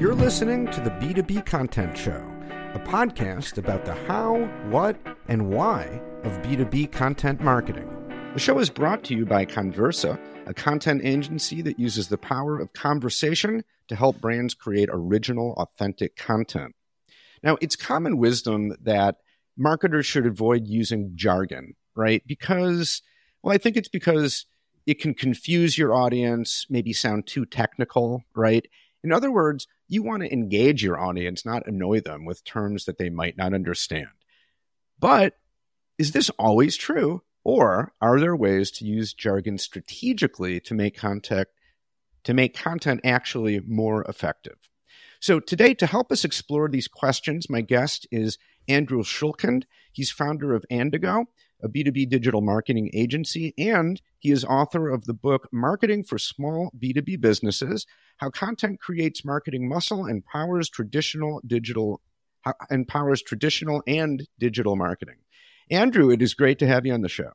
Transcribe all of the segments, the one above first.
You're listening to the B2B Content Show, a podcast about the how, what, and why of B2B content marketing. The show is brought to you by Connversa, a content agency that uses the power of conversation to help brands create original, authentic content. Now, it's common wisdom that marketers should avoid using jargon, right? Because, well, I think it's because it can confuse your audience, maybe sound too technical, right? In other words, you want to engage your audience, not annoy them with terms that they might not understand. But is this always true? Or are there ways to use jargon strategically to make content to make content actually more effective? So today, to help us explore these questions, my guest is Andrew Schulkind. He's founder of Andigo, a B2B digital marketing agency, and he is author of the book Marketing for Small B2B Businesses How Content Creates Marketing Muscle and Powers Traditional Digital empowers traditional and digital marketing. Andrew, it is great to have you on the show.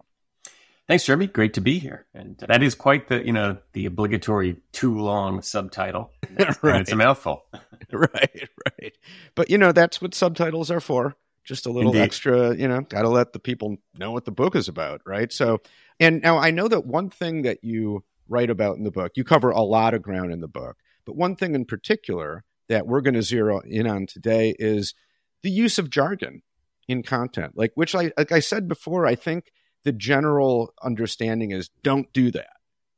Thanks, Jeremy. Great to be here. And that is quite the, you know, the obligatory too long subtitle. right. it's a mouthful. right, right. But, you know, that's what subtitles are for just a little Indeed. extra, you know, got to let the people know what the book is about, right? So, and now I know that one thing that you write about in the book, you cover a lot of ground in the book, but one thing in particular that we're going to zero in on today is the use of jargon in content. Like which I like I said before, I think the general understanding is don't do that.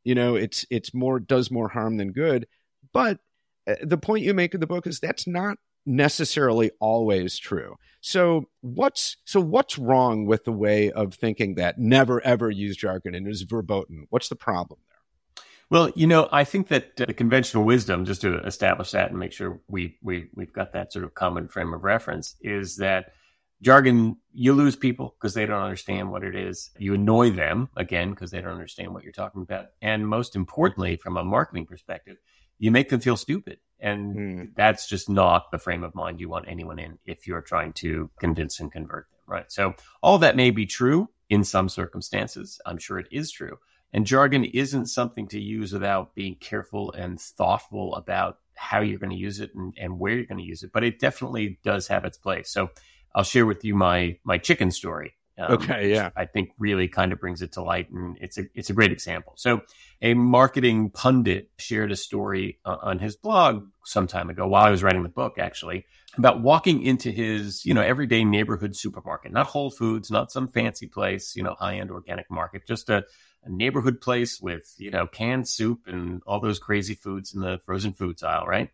You know, it's it's more does more harm than good, but uh, the point you make in the book is that's not necessarily always true. So what's so what's wrong with the way of thinking that never ever use jargon and is verboten? What's the problem there? Well, you know, I think that uh, the conventional wisdom, just to establish that and make sure we we we've got that sort of common frame of reference, is that jargon you lose people because they don't understand what it is. You annoy them again because they don't understand what you're talking about, and most importantly, from a marketing perspective, you make them feel stupid. And mm. that's just not the frame of mind you want anyone in if you're trying to convince and convert them, right? So all that may be true in some circumstances. I'm sure it is true. And jargon isn't something to use without being careful and thoughtful about how you're going to use it and, and where you're going to use it. But it definitely does have its place. So I'll share with you my my chicken story. Um, okay, yeah. I think really kind of brings it to light, and it's a it's a great example. So, a marketing pundit shared a story uh, on his blog some time ago, while I was writing the book, actually, about walking into his you know everyday neighborhood supermarket, not Whole Foods, not some fancy place, you know, high end organic market, just a, a neighborhood place with you know canned soup and all those crazy foods in the frozen foods aisle, right?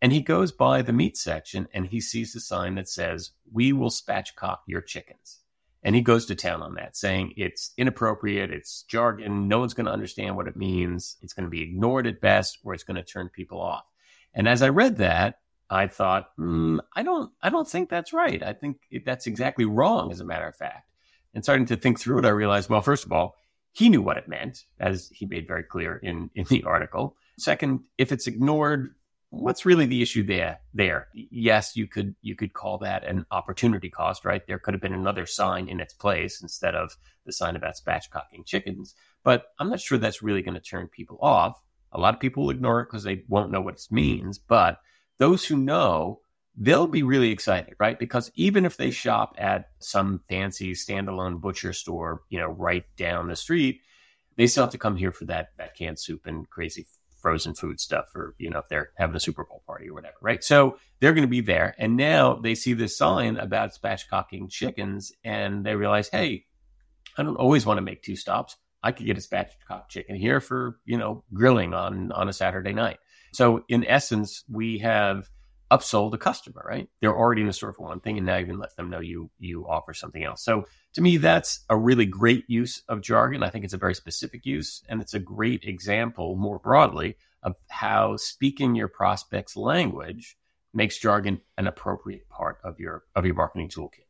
And he goes by the meat section and he sees the sign that says, "We will spatchcock your chickens." And he goes to town on that, saying it's inappropriate, it's jargon, no one's going to understand what it means, it's going to be ignored at best, or it's going to turn people off. And as I read that, I thought, mm, I don't, I don't think that's right. I think that's exactly wrong, as a matter of fact. And starting to think through it, I realized, well, first of all, he knew what it meant, as he made very clear in in the article. Second, if it's ignored, what's really the issue there there? Yes you could you could call that an opportunity cost right? There could have been another sign in its place instead of the sign about spatchcocking chickens but i'm not sure that's really going to turn people off. A lot of people will ignore it because they won't know what it means but those who know they'll be really excited right? Because even if they shop at some fancy standalone butcher store you know right down the street they still have to come here for that that canned soup and crazy frozen food stuff or, you know, if they're having a Super Bowl party or whatever, right? So they're going to be there. And now they see this sign about spatchcocking chickens and they realize, hey, I don't always want to make two stops. I could get a spatchcock chicken here for, you know, grilling on, on a Saturday night. So in essence, we have upsold a customer, right? They're already in the store for one thing, and now you can let them know you you offer something else. So to me, that's a really great use of jargon. I think it's a very specific use, and it's a great example more broadly of how speaking your prospect's language makes jargon an appropriate part of your of your marketing toolkit.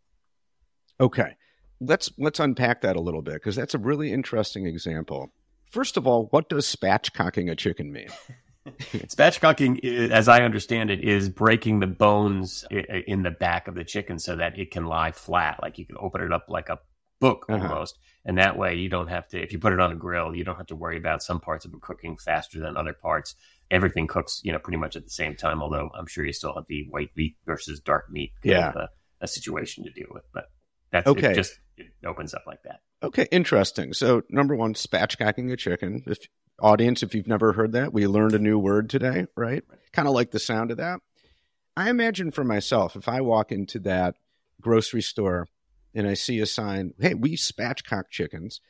Okay. Let's let's unpack that a little bit because that's a really interesting example. First of all, what does spatchcocking a chicken mean? Spatchcocking, uh, as I understand it, is breaking the bones uh, uh, in the back of the chicken so that it can lie flat. Like you can open it up like a book uh-huh. almost. And that way you don't have to, if you put it on a grill, you don't have to worry about some parts of it cooking faster than other parts. Everything cooks, you know, pretty much at the same time, although I'm sure you still have the white meat versus dark meat yeah. A, a, situation to deal with. But that's okay. It just it opens up like that. Okay, interesting. So number one, spatchcocking a chicken. If audience, if you've never heard that, we learned a new word today, right? Kind of like the sound of that. I imagine for myself, if I walk into that grocery store and I see a sign, hey, we spatchcock chickens.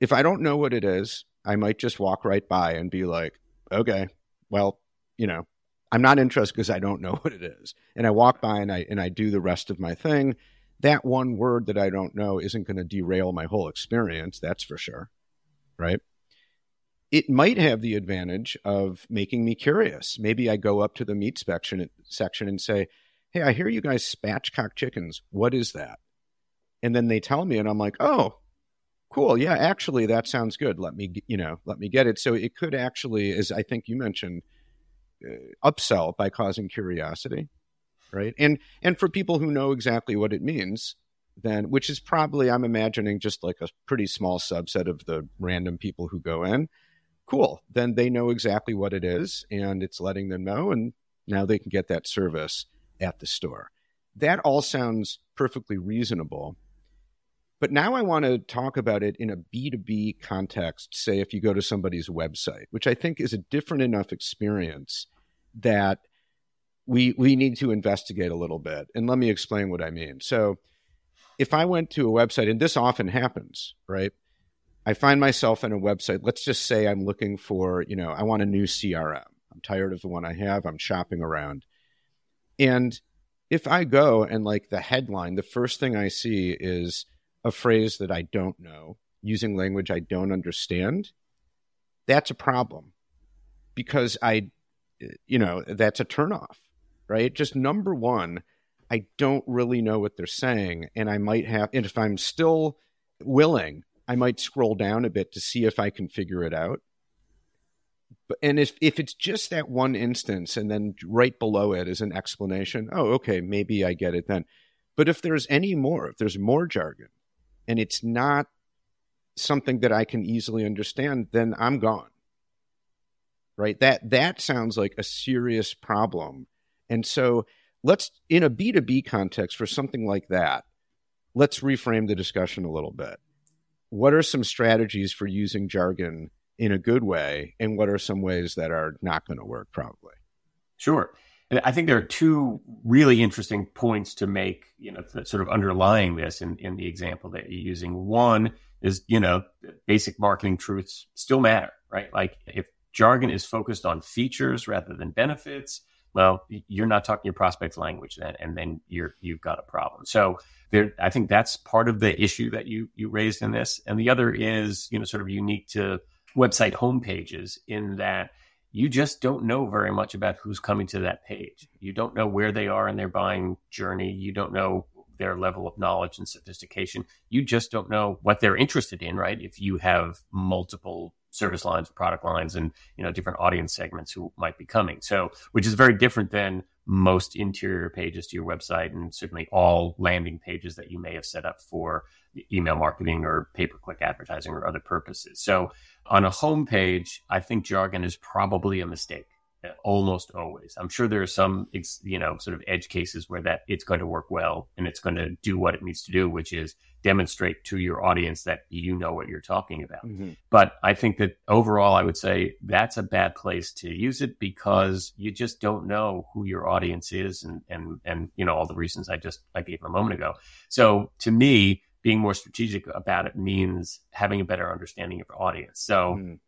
If I don't know what it is, I might just walk right by and be like, okay, well, you know, I'm not interested because I don't know what it is. And I walk by and I and I do the rest of my thing. That one word that I don't know isn't going to derail my whole experience, that's for sure. Right? It might have the advantage of making me curious. Maybe I go up to the meat section section and say, "Hey, I hear you guys spatchcock chickens. What is that?" and then they tell me and i'm like oh cool yeah actually that sounds good let me you know let me get it so it could actually as i think you mentioned uh, upsell by causing curiosity right and and for people who know exactly what it means then which is probably i'm imagining just like a pretty small subset of the random people who go in cool then they know exactly what it is and it's letting them know and now they can get that service at the store that all sounds perfectly reasonable but now I want to talk about it in a B2B context, say if you go to somebody's website, which I think is a different enough experience that we we need to investigate a little bit. And let me explain what I mean. So if I went to a website and this often happens, right? I find myself in a website, let's just say I'm looking for, you know, I want a new CRM. I'm tired of the one I have, I'm shopping around. And if I go and like the headline, the first thing I see is a phrase that I don't know, using language I don't understand, that's a problem because I, you know, that's a turnoff, right? Just number one, I don't really know what they're saying. And I might have, and if I'm still willing, I might scroll down a bit to see if I can figure it out. But, and if, if it's just that one instance and then right below it is an explanation, oh, okay, maybe I get it then. But if there's any more, if there's more jargon, and it's not something that I can easily understand, then I'm gone. Right? That that sounds like a serious problem. And so let's in a B2B context for something like that, let's reframe the discussion a little bit. What are some strategies for using jargon in a good way and what are some ways that are not going to work probably? Sure. And I think there are two really interesting points to make, you know, sort of underlying this in, in the example that you're using. One is, you know, basic marketing truths still matter, right? Like if jargon is focused on features rather than benefits, well, you're not talking your prospect's language then, and then you're you've got a problem. So there, I think that's part of the issue that you you raised in this, and the other is, you know, sort of unique to website homepages in that you just don't know very much about who's coming to that page. You don't know where they are in their buying journey. You don't know their level of knowledge and sophistication. You just don't know what they're interested in, right? If you have multiple service lines, product lines, and you know different audience segments who might be coming. So, which is very different than most interior pages to your website, and certainly all landing pages that you may have set up for email marketing or pay per click advertising or other purposes. So, on a home page, I think jargon is probably a mistake almost always. I'm sure there are some, you know, sort of edge cases where that it's going to work well and it's going to do what it needs to do, which is demonstrate to your audience that you know what you're talking about. Mm-hmm. But I think that overall, I would say that's a bad place to use it because you just don't know who your audience is and, and, and, you know, all the reasons I just, I gave a moment ago. So to me, being more strategic about it means having a better understanding of your audience. So mm.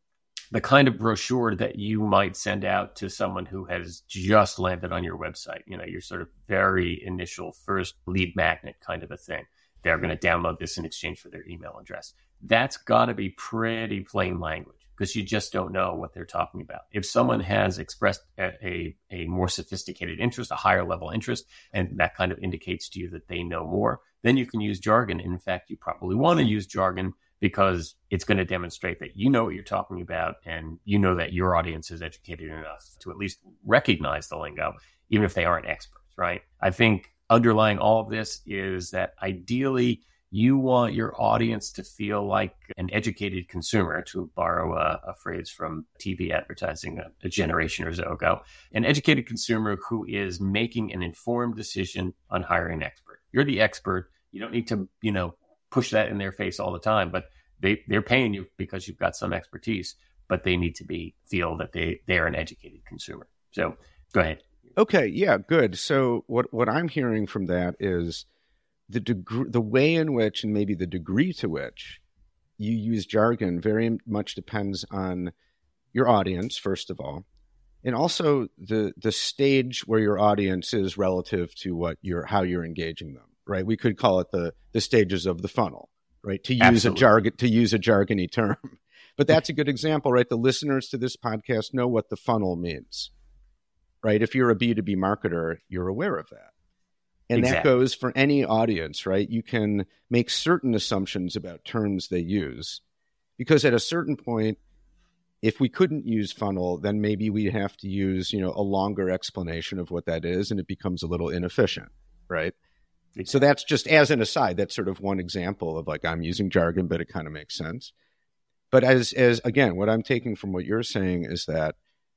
The kind of brochure that you might send out to someone who has just landed on your website, you know, your sort of very initial first lead magnet kind of a thing. They're going to download this in exchange for their email address. That's got to be pretty plain language because you just don't know what they're talking about. If someone has expressed a, a, a, more sophisticated interest, a higher level interest, and that kind of indicates to you that they know more, then you can use jargon. In fact, you probably want to use jargon because it's going to demonstrate that you know what you're talking about and you know that your audience is educated enough to at least recognize the lingo, even if they aren't experts, right? I think underlying all of this is that ideally you want your audience to feel like an educated consumer, to borrow a, a phrase from TV advertising a, a, generation or so ago, an educated consumer who is making an informed decision on hiring an expert. You're the expert. You don't need to, you know, push that in their face all the time, but they, they're paying you because you've got some expertise, but they need to be feel that they, they're an educated consumer. So go ahead. Okay. Yeah. Good. So what, what I'm hearing from that is, the degree, the way in which, and maybe the degree to which you use jargon very much depends on your audience, first of all, and also the the stage where your audience is relative to what you're how you're engaging them. Right? We could call it the the stages of the funnel. Right? To use Absolutely. a jargon to use a jargony term. But that's a good example, right? The listeners to this podcast know what the funnel means. Right? If you're a B2B marketer, you're aware of that. And exactly. that goes for any audience, right? You can make certain assumptions about terms they use because at a certain point, if we couldn't use funnel, then maybe we have to use, you know, a longer explanation of what that is and it becomes a little inefficient, right? So that's just as an aside, that's sort of one example of like I'm using jargon, but it kind of makes sense. But as as again, what I'm taking from what you're saying is that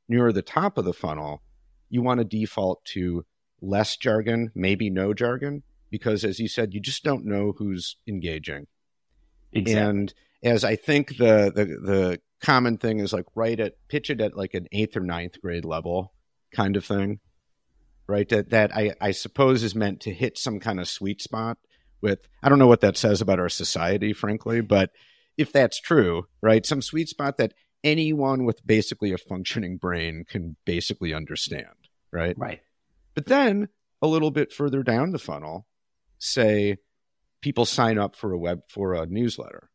near the top of the funnel, you want to default to less jargon, maybe no jargon, because as you said, you just don't know who's engaging. Exactly. And as I think the, the the common thing is like write it, pitch it at like an eighth or ninth grade level kind of thing, right? That that I I suppose is meant to hit some kind of sweet spot with. I don't know what that says about our society, frankly, but if that's true, right, some sweet spot that anyone with basically a functioning brain can basically understand, right? Right. But then a little bit further down the funnel, say people sign up for a web for a newsletter.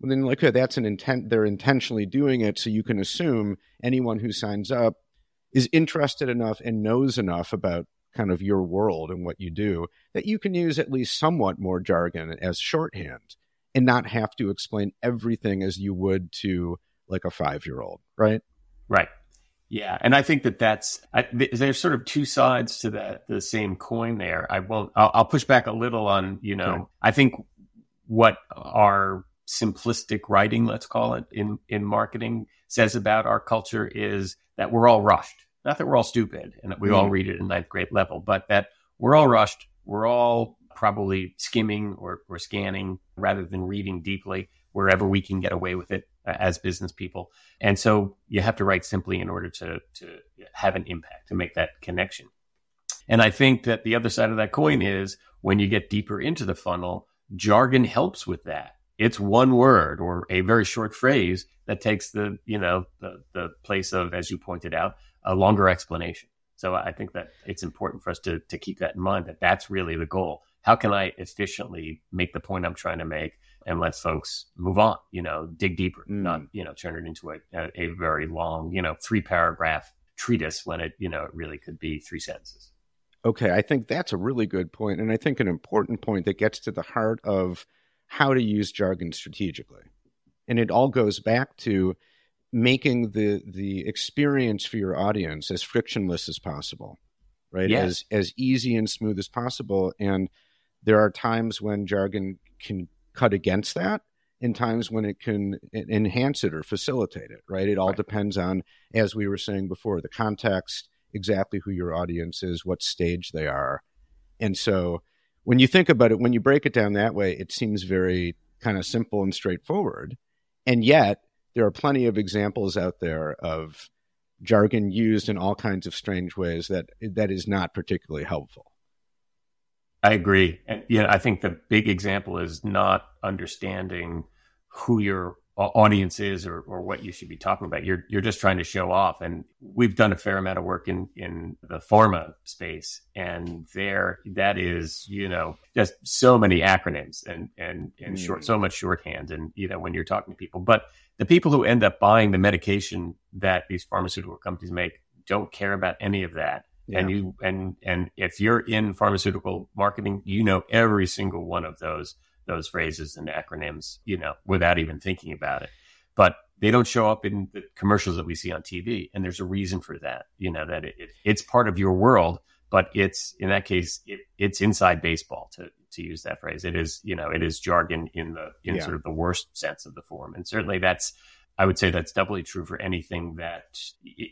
And then like okay, that's an intent they're intentionally doing it so you can assume anyone who signs up is interested enough and knows enough about kind of your world and what you do that you can use at least somewhat more jargon as shorthand and not have to explain everything as you would to like a 5-year-old, right? Right. Yeah, and I think that that's I, there's sort of two sides to that the same coin. There, I won't. I'll, I'll push back a little on you know. Okay. I think what our simplistic writing, let's call it in in marketing, says about our culture is that we're all rushed. Not that we're all stupid and that we mm. all read it in ninth grade level, but that we're all rushed. We're all probably skimming or, or scanning rather than reading deeply wherever we can get away with it as business people. And so you have to write simply in order to, to have an impact, to make that connection. And I think that the other side of that coin is when you get deeper into the funnel, jargon helps with that. It's one word or a very short phrase that takes the, you know, the, the place of, as you pointed out, a longer explanation. So I think that it's important for us to, to keep that in mind that that's really the goal. How can I efficiently make the point I'm trying to make and let folks move on, you know, dig deeper, mm. not, you know, turn it into a, a, a very long, you know, three paragraph treatise when it, you know, it really could be three sentences. Okay. I think that's a really good point, And I think an important point that gets to the heart of how to use jargon strategically. And it all goes back to making the the experience for your audience as frictionless as possible right yes. as as easy and smooth as possible and there are times when jargon can cut against that in times when it can enhance it or facilitate it, right? It all right. depends on, as we were saying before, the context, exactly who your audience is, what stage they are. And so when you think about it, when you break it down that way, it seems very kind of simple and straightforward. And yet, there are plenty of examples out there of jargon used in all kinds of strange ways that that is not particularly helpful. I agree. And yeah, I think the big example is not understanding who your audience is or, or what you should be talking about. You're you're just trying to show off. And we've done a fair amount of work in in the pharma space, and there that is you know just so many acronyms and and and mm. short so much shorthand, and you know when you're talking to people, but the people who end up buying the medication that these pharmaceutical companies make don't care about any of that yeah. And you and and if you're in pharmaceutical marketing, you know every single one of those those phrases and acronyms, you know, without even thinking about it. But they don't show up in the commercials that we see on TV, and there's a reason for that. You know that it, it, it's part of your world, but it's in that case it, it's inside baseball to to use that phrase. It is you know it is jargon in the in yeah. sort of the worst sense of the form, and certainly that's I would say that's doubly true for anything that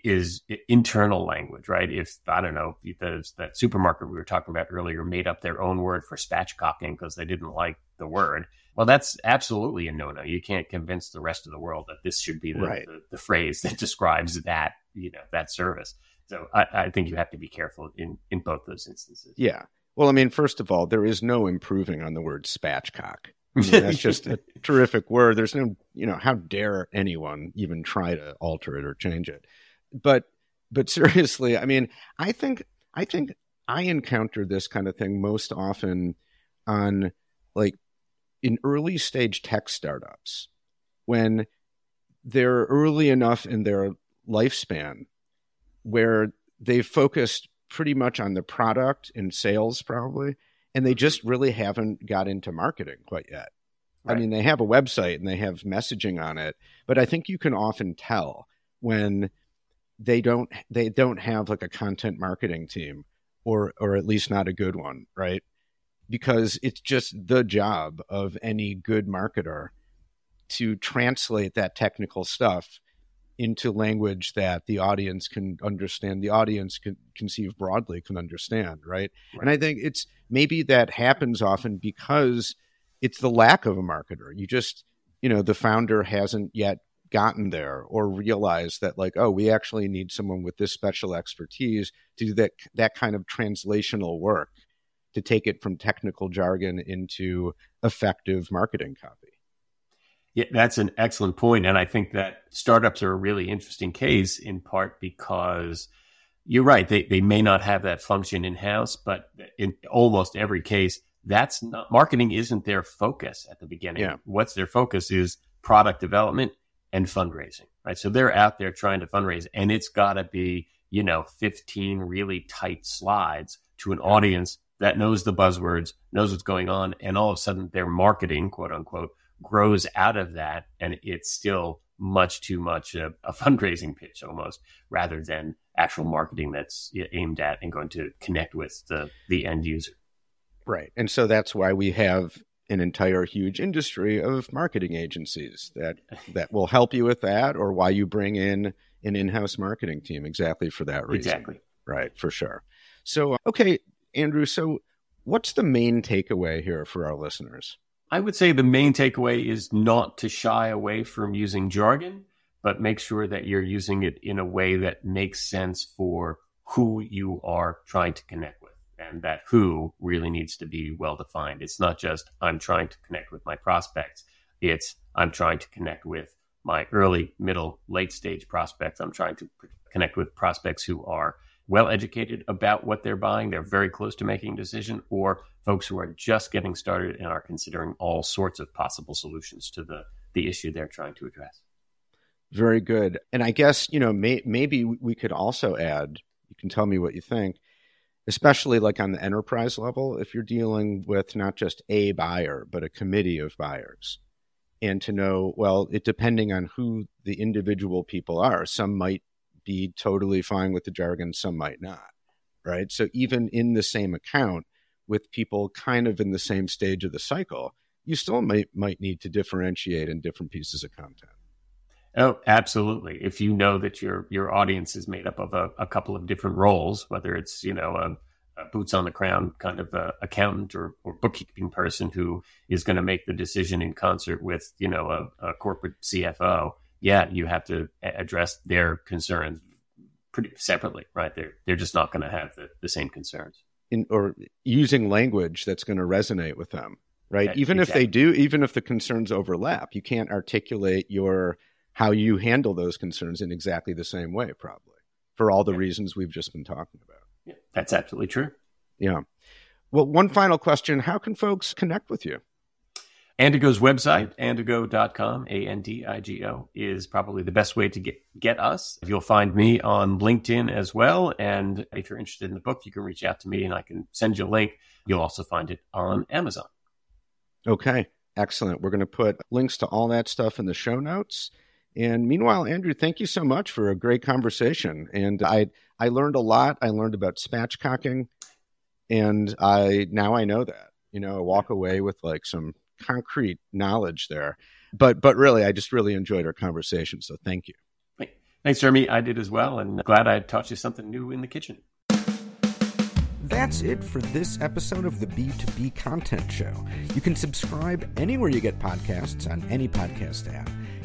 is internal language, right? If I don't know, if that supermarket we were talking about earlier made up their own word for spatchcocking because they didn't like the word. Well, that's absolutely a no-no. You can't convince the rest of the world that this should be the, right. the, the, phrase that describes that, you know, that service. So I, I think you have to be careful in, in both those instances. Yeah. Well, I mean, first of all, there is no improving on the word spatchcock. That's just a terrific word. There's no, you know, how dare anyone even try to alter it or change it? But, but seriously, I mean, I think, I think I encounter this kind of thing most often on like in early stage tech startups when they're early enough in their lifespan where they've focused pretty much on the product and sales probably and they just really haven't got into marketing quite yet. Right. I mean, they have a website and they have messaging on it, but I think you can often tell when they don't they don't have like a content marketing team or or at least not a good one, right? Because it's just the job of any good marketer to translate that technical stuff into language that the audience can understand the audience can conceive broadly can understand right? right? and i think it's maybe that happens often because it's the lack of a marketer you just you know the founder hasn't yet gotten there or realized that like oh we actually need someone with this special expertise to do that that kind of translational work to take it from technical jargon into effective marketing copy yeah, that's an excellent point. And I think that startups are a really interesting case in part because you're right. They, they may not have that function in house, but in almost every case, that's not marketing isn't their focus at the beginning. Yeah. What's their focus is product development and fundraising, right? So they're out there trying to fundraise and it's got to be, you know, 15 really tight slides to an audience that knows the buzzwords, knows what's going on. And all of a sudden their marketing, quote unquote, grows out of that and it's still much too much a, a, fundraising pitch almost rather than actual marketing that's aimed at and going to connect with the, the end user. Right. And so that's why we have an entire huge industry of marketing agencies that that will help you with that or why you bring in an in-house marketing team exactly for that reason. Exactly. Right, for sure. So okay, Andrew, so what's the main takeaway here for our listeners? I would say the main takeaway is not to shy away from using jargon, but make sure that you're using it in a way that makes sense for who you are trying to connect with. And that who really needs to be well defined. It's not just I'm trying to connect with my prospects. It's I'm trying to connect with my early, middle, late stage prospects. I'm trying to connect with prospects who are well educated about what they're buying. They're very close to making a decision, or folks who are just getting started and are considering all sorts of possible solutions to the, the issue they're trying to address. Very good. And I guess, you know, may, maybe we could also add, you can tell me what you think, especially like on the enterprise level, if you're dealing with not just a buyer, but a committee of buyers. And to know, well, it depending on who the individual people are, some might be totally fine with the jargon, some might not, right? So even in the same account, with people kind of in the same stage of the cycle, you still might might need to differentiate in different pieces of content. Oh, absolutely. If you know that your your audience is made up of a, a couple of different roles, whether it's you know a, boots on the ground kind of uh, accountant or, or bookkeeping person who is going to make the decision in concert with you know a, a corporate CFO, yeah, you have to address their concerns pretty separately, right? They're they're just not going to have the, the same concerns. In, or using language that's going to resonate with them, right? Yeah, even exactly. if they do, even if the concerns overlap, you can't articulate your how you handle those concerns in exactly the same way, probably for all the yeah. reasons we've just been talking about. Yeah, that's absolutely true. Yeah. Well, one final question: How can folks connect with you? Andigo's website, andigo.com, A N D I G O, is probably the best way to get, get us. You'll find me on LinkedIn as well. And if you're interested in the book, you can reach out to me and I can send you a link. You'll also find it on Amazon. Okay, excellent. We're going to put links to all that stuff in the show notes. And meanwhile, Andrew, thank you so much for a great conversation. And I I learned a lot. I learned about spatchcocking, and I now I know that. You know, I walk away with like some concrete knowledge there. But but really, I just really enjoyed our conversation. So thank you. Thanks, Jeremy. I did as well, and glad I taught you something new in the kitchen. That's it for this episode of the B2B Content Show. You can subscribe anywhere you get podcasts on any podcast app.